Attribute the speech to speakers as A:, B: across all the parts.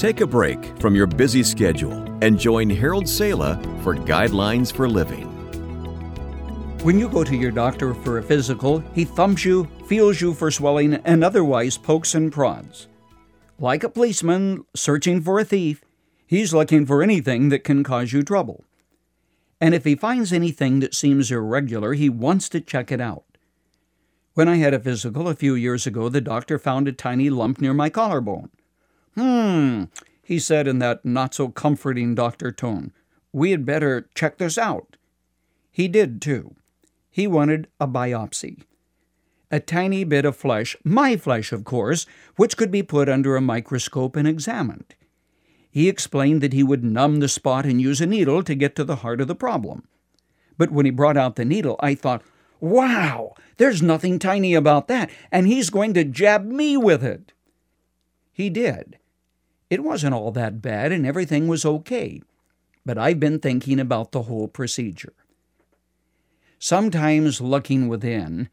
A: Take a break from your busy schedule and join Harold Sala for Guidelines for Living.
B: When you go to your doctor for a physical, he thumps you, feels you for swelling, and otherwise pokes and prods. Like a policeman searching for a thief, he's looking for anything that can cause you trouble. And if he finds anything that seems irregular, he wants to check it out. When I had a physical a few years ago, the doctor found a tiny lump near my collarbone. Hmm, he said in that not so comforting doctor tone. We had better check this out. He did, too. He wanted a biopsy. A tiny bit of flesh, my flesh, of course, which could be put under a microscope and examined. He explained that he would numb the spot and use a needle to get to the heart of the problem. But when he brought out the needle, I thought, wow, there's nothing tiny about that, and he's going to jab me with it. He did. It wasn't all that bad, and everything was okay. But I've been thinking about the whole procedure. Sometimes looking within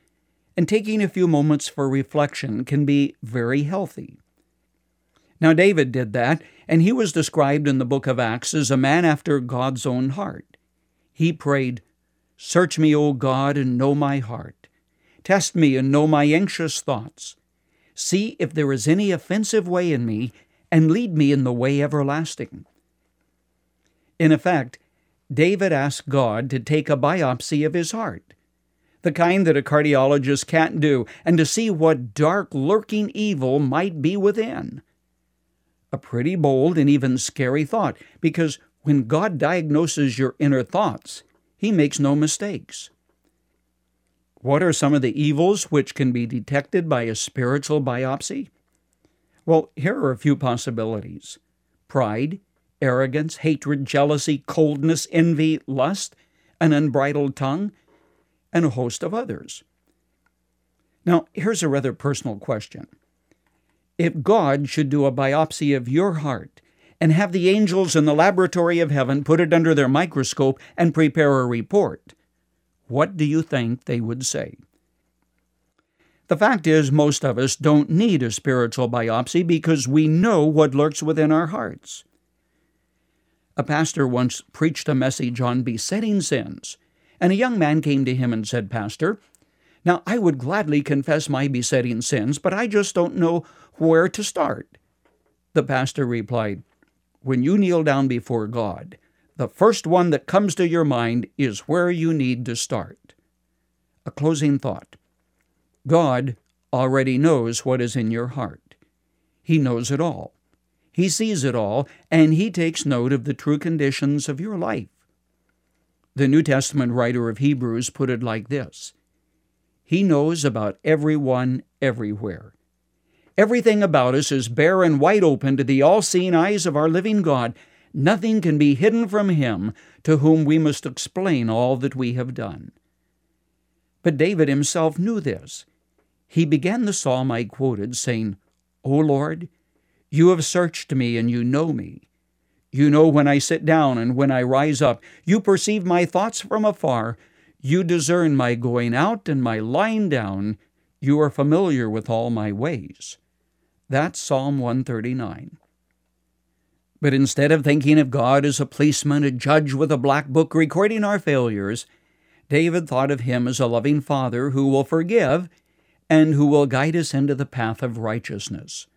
B: and taking a few moments for reflection can be very healthy. Now, David did that, and he was described in the book of Acts as a man after God's own heart. He prayed, Search me, O God, and know my heart. Test me and know my anxious thoughts. See if there is any offensive way in me, and lead me in the way everlasting. In effect, David asked God to take a biopsy of his heart, the kind that a cardiologist can't do, and to see what dark, lurking evil might be within. A pretty bold and even scary thought, because when God diagnoses your inner thoughts, he makes no mistakes. What are some of the evils which can be detected by a spiritual biopsy? Well, here are a few possibilities pride, arrogance, hatred, jealousy, coldness, envy, lust, an unbridled tongue, and a host of others. Now, here's a rather personal question. If God should do a biopsy of your heart and have the angels in the laboratory of heaven put it under their microscope and prepare a report, what do you think they would say? The fact is, most of us don't need a spiritual biopsy because we know what lurks within our hearts. A pastor once preached a message on besetting sins, and a young man came to him and said, Pastor, now I would gladly confess my besetting sins, but I just don't know where to start. The pastor replied, When you kneel down before God, the first one that comes to your mind is where you need to start. A closing thought God already knows what is in your heart, He knows it all. He sees it all, and He takes note of the true conditions of your life. The New Testament writer of Hebrews put it like this He knows about everyone everywhere. Everything about us is bare and wide open to the all seeing eyes of our living God. Nothing can be hidden from Him, to whom we must explain all that we have done. But David himself knew this. He began the psalm I quoted, saying, O Lord, you have searched me and you know me. You know when I sit down and when I rise up. You perceive my thoughts from afar. You discern my going out and my lying down. You are familiar with all my ways. That's Psalm 139. But instead of thinking of God as a policeman, a judge with a black book recording our failures, David thought of him as a loving father who will forgive and who will guide us into the path of righteousness.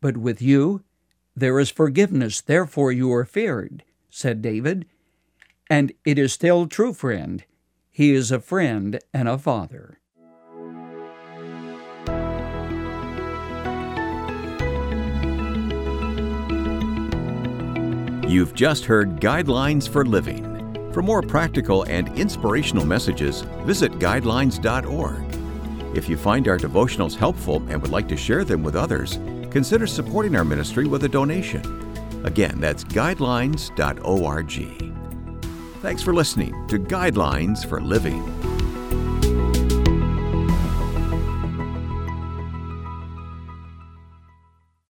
B: But with you there is forgiveness, therefore you are feared, said David. And it is still true, friend. He is a friend and a father.
A: You've just heard Guidelines for Living. For more practical and inspirational messages, visit guidelines.org. If you find our devotionals helpful and would like to share them with others, consider supporting our ministry with a donation. Again, that's guidelines.org. Thanks for listening to Guidelines for Living.